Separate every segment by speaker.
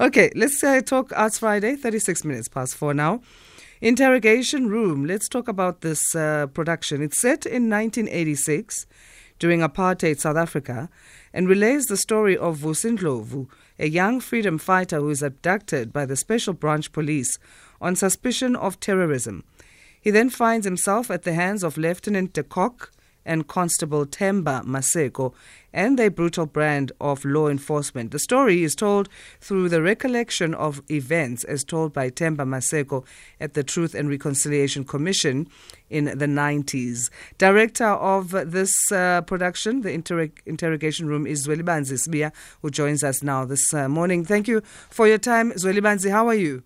Speaker 1: Okay, let's uh, talk Arts Friday, 36 minutes past four now. Interrogation Room. Let's talk about this uh, production. It's set in 1986 during apartheid South Africa and relays the story of Vusi Ndlovu, a young freedom fighter who is abducted by the Special Branch Police on suspicion of terrorism. He then finds himself at the hands of Lieutenant de Kock and Constable Temba Maseko and their brutal brand of law enforcement. The story is told through the recollection of events as told by Temba Maseko at the Truth and Reconciliation Commission in the 90s. Director of this uh, production, the inter- interrogation room, is Zwelibanzi Sibiya, who joins us now this uh, morning. Thank you for your time. Zwelibanzi, how are you?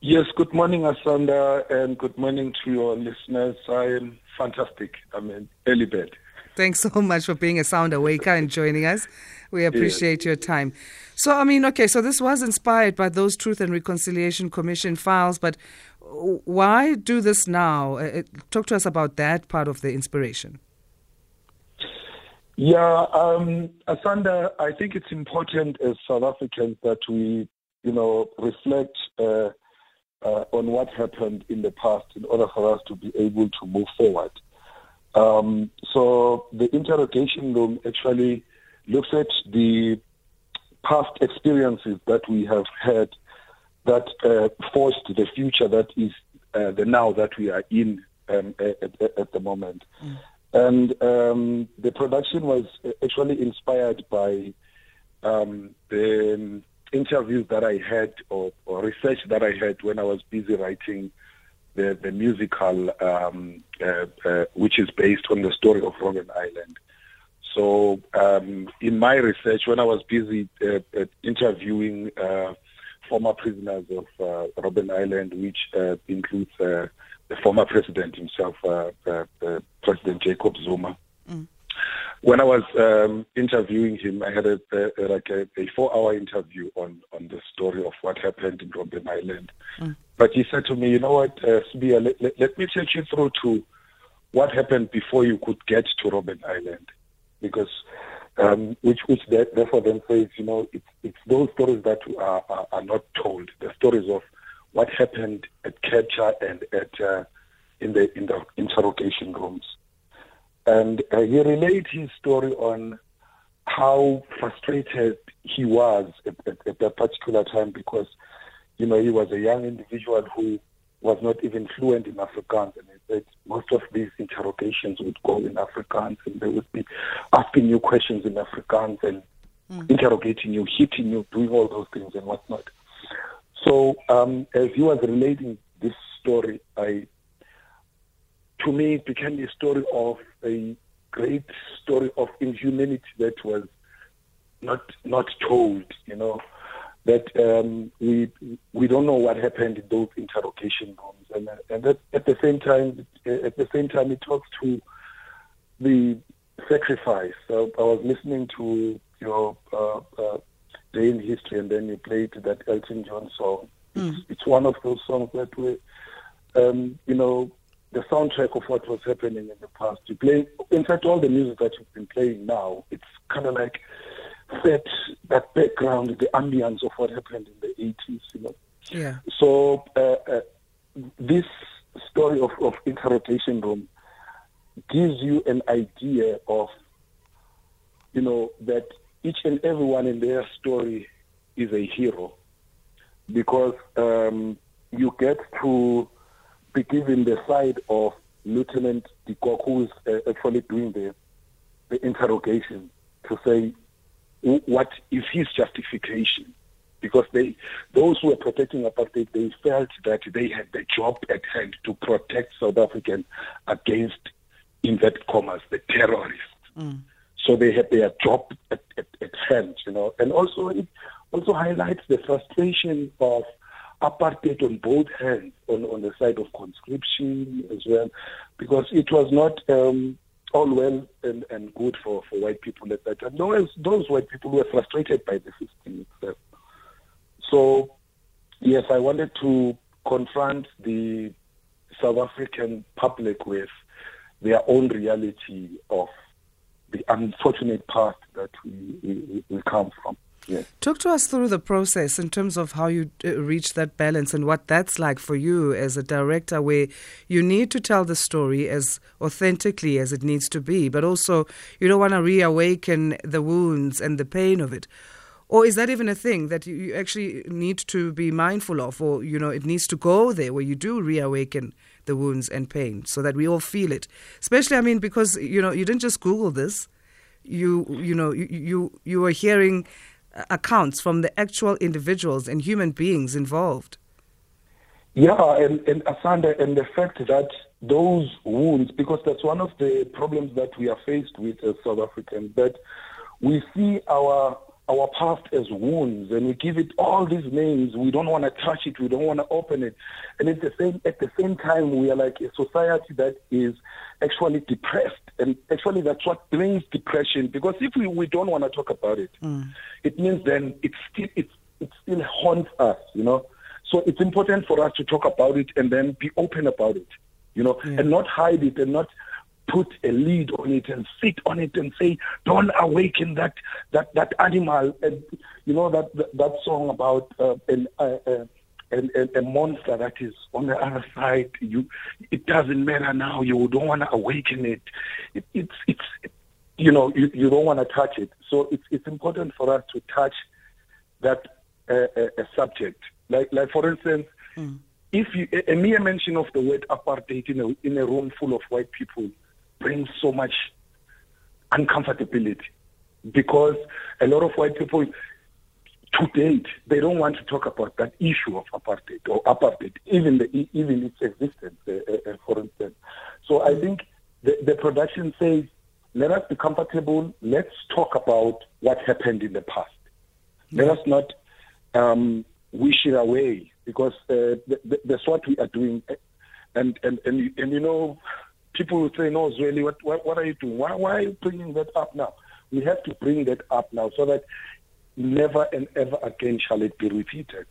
Speaker 2: Yes, good morning, Asanda, and good morning to your listeners. I am fantastic. I mean, early bed.
Speaker 1: Thanks so much for being a sound awaker and joining us. We appreciate your time. So, I mean, okay, so this was inspired by those Truth and Reconciliation Commission files, but why do this now? Uh, talk to us about that part of the inspiration.
Speaker 2: Yeah, um, Asanda, I think it's important as South Africans that we, you know, reflect uh, uh, on what happened in the past in order for us to be able to move forward. Um, so the interrogation room actually looks at the past experiences that we have had that uh, forced the future that is uh, the now that we are in um, at, at, the moment. Mm. And um, the production was actually inspired by um, the interviews that I had or, or, research that I had when I was busy writing the, the musical, um, uh, uh, which is based on the story of Robben Island. So um, in my research, when I was busy uh, uh interviewing uh, former prisoners of uh, Robben Island, which includes the former president himself, President Jacob Zuma, mm when I was um, interviewing him, I had a, a like a, a four-hour interview on on the story of what happened in Robben Island. Mm. But he said to me, "You know what, uh, Sibiya, let, let, let, me take you through to what happened before you could get to Robben Island, because." Um, which, which therefore then says, you know, it's, it's those stories that are, are, are not told. The stories of what happened at capture and at uh, in the in the interrogation rooms. And uh, he relayed his story on how frustrated he was at, at, at, that particular time because, you know, he was a young individual who was not even fluent in Afrikaans. And he said most of these interrogations would go in Afrikaans and they would be asking you questions in Afrikaans and mm. interrogating you, hitting you, doing all those things and whatnot. So um, as he was relating this story, I to me, it became a story of a great story of inhumanity that was not not told. You know, that um, we we don't know what happened in those interrogation rooms, and and that, at the same time, at the same time, it talks to the sacrifice. So I was listening to your uh, uh, day in history, and then you played that Elton John song. Mm. It's, it's one of those songs that were, um, you know, the soundtrack of what was happening in the past. You play, in fact, all the music that you've been playing now, it's kind of like set that background, the ambience of what happened in the 80s, you know.
Speaker 1: Yeah.
Speaker 2: So uh, uh, this story of, of interrogation room gives you an idea of, you know, that each and everyone in their story is a hero because um, you get to be given the side of Lieutenant de Kock, who is uh, actually doing the, the interrogation, to say what is his justification. Because they, those who were protecting apartheid, they felt that they had the job at hand to protect South African against, inverted commas, the terrorists. Mm. So they had their job at, at, at hand, you know. And also it also highlights the frustration of apartheid on both hands, on, on the side of conscription as well, because it was not um, all well and, and good for, for white people at that time. Those, those white people were frustrated by the system itself. So, yes, I wanted to confront the South African public with their own reality of the unfortunate past that we, we, we come from. Yes.
Speaker 1: Talk to us through the process in terms of how you uh, reach that balance and what that's like for you as a director, where you need to tell the story as authentically as it needs to be, but also you don't want to reawaken the wounds and the pain of it. Or is that even a thing that you, actually need to be mindful of, or you know, it needs to go there where you do reawaken the wounds and pain, so that we all feel it. Especially, I mean, because you know, you didn't just Google this you you know you you, you are hearing Uh, accounts from the actual individuals and human beings involved.
Speaker 2: Yeah, and, and Asanda, and the fact that those wounds, because that's one of the problems that we are faced with as South Africans, that we see our our past as wounds and we give it all these names. We don't want to touch it. We don't want to open it. And at the same at the same time, we are like a society that is actually depressed. And actually, that's what brings depression. Because if we, we don't want to talk about it, mm. it means then it still it, it still haunts us. You know. So it's important for us to talk about it and then be open about it. You know, yeah. and not hide it and not put a lid on it and sit on it and say, "Don't awaken that that that animal." And you know that that, that song about uh, an, uh, uh, an, a monster that is on the other side. You, it doesn't matter now. You don't want to awaken it. it it's it's it, you know you, you don't want to touch it. So it's it's important for us to touch that uh, a, a subject. Like like for instance. Mm. If you, a, a mere mention of the word apartheid in a, in a room full of white people, brings so much uncomfortability because a lot of white people to date they don't want to talk about that issue of apartheid or apartheid even the even its existence uh, uh, uh, for instance. So i think the, the production says let us be comfortable let's talk about what happened in the past. Let us not um, wish it away because uh, th- th- that's what we are doing and and and, and you know people will say, no, Zweli, what, what, what are you doing? Why, why are you bringing that up now? We have to bring that up now so that never and ever again shall it be repeated.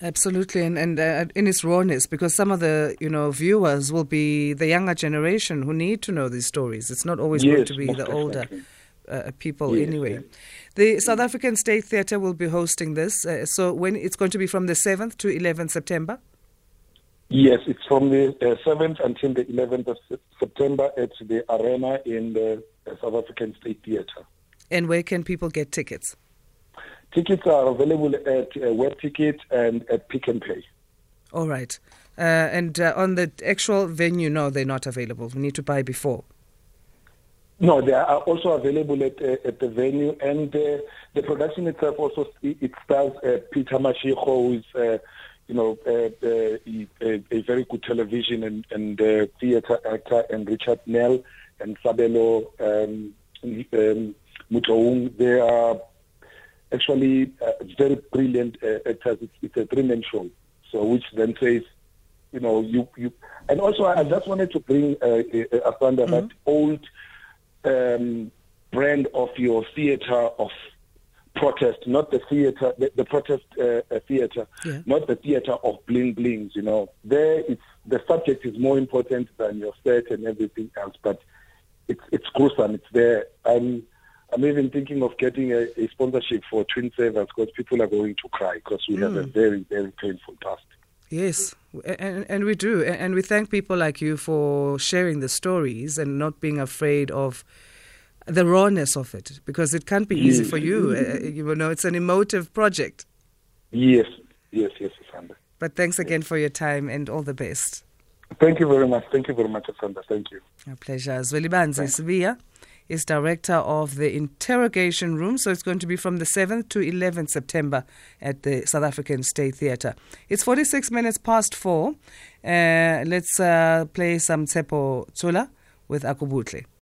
Speaker 1: Absolutely, and, and uh, in its rawness, because some of the you know viewers will be the younger generation who need to know these stories. It's not always
Speaker 2: yes,
Speaker 1: going to be the
Speaker 2: definitely.
Speaker 1: older uh, people
Speaker 2: yes,
Speaker 1: anyway.
Speaker 2: Yes.
Speaker 1: The South African State Theatre will be hosting this. Uh, so when it's going to be from the seventh to eleventh September.
Speaker 2: Yes, it's from the uh, 7th until the 11th of September at the Arena in the uh, South African State Theatre.
Speaker 1: And where can people get tickets?
Speaker 2: Tickets are available at uh, Web Ticket and at Pick n Pay.
Speaker 1: All right. Uh, and uh, on the actual venue, no, they're not available. We need to buy before.
Speaker 2: No, they are also available at uh, at the venue, and uh, the production itself also it stars uh, Peter Mashiko, who is you know, uh, uh, a, a, very good television and, and uh, theater actor, and Richard Nell and Sabelo um, um, They are actually uh, very brilliant uh, actors. It's, it's a three-man show, so which then says, you know, you you. And also, I just wanted to bring uh, uh, Asanda mm-hmm. that old um, brand of your theater of protest, not the theater, the, the protest uh, uh, theater, yeah. not the theater of bling blings. You know, there it's the subject is more important than your set and everything else. But it's it's gruesome. It's there. I'm I'm even thinking of getting a, a sponsorship for Twin Savers because people are going to cry because we mm. have a mm. very very painful past.
Speaker 1: Yes, and, and we do. And we thank people like you for sharing the stories and not being afraid of the rawness of it because it can't be easy for you. Uh, you know, it's an emotive project.
Speaker 2: Yes, yes, yes, Asanda.
Speaker 1: But thanks again for your time and all the best.
Speaker 2: Thank you very much. Thank you very much, Asanda. Thank you.
Speaker 1: A pleasure. Zwelibanzi Sibiya is director of the Interrogation Room. So it's going to be from the 7th to 11th September at the South African State Theatre. It's 46 minutes past four. Uh, let's uh, play some Tsepo Tshola with Akubutle.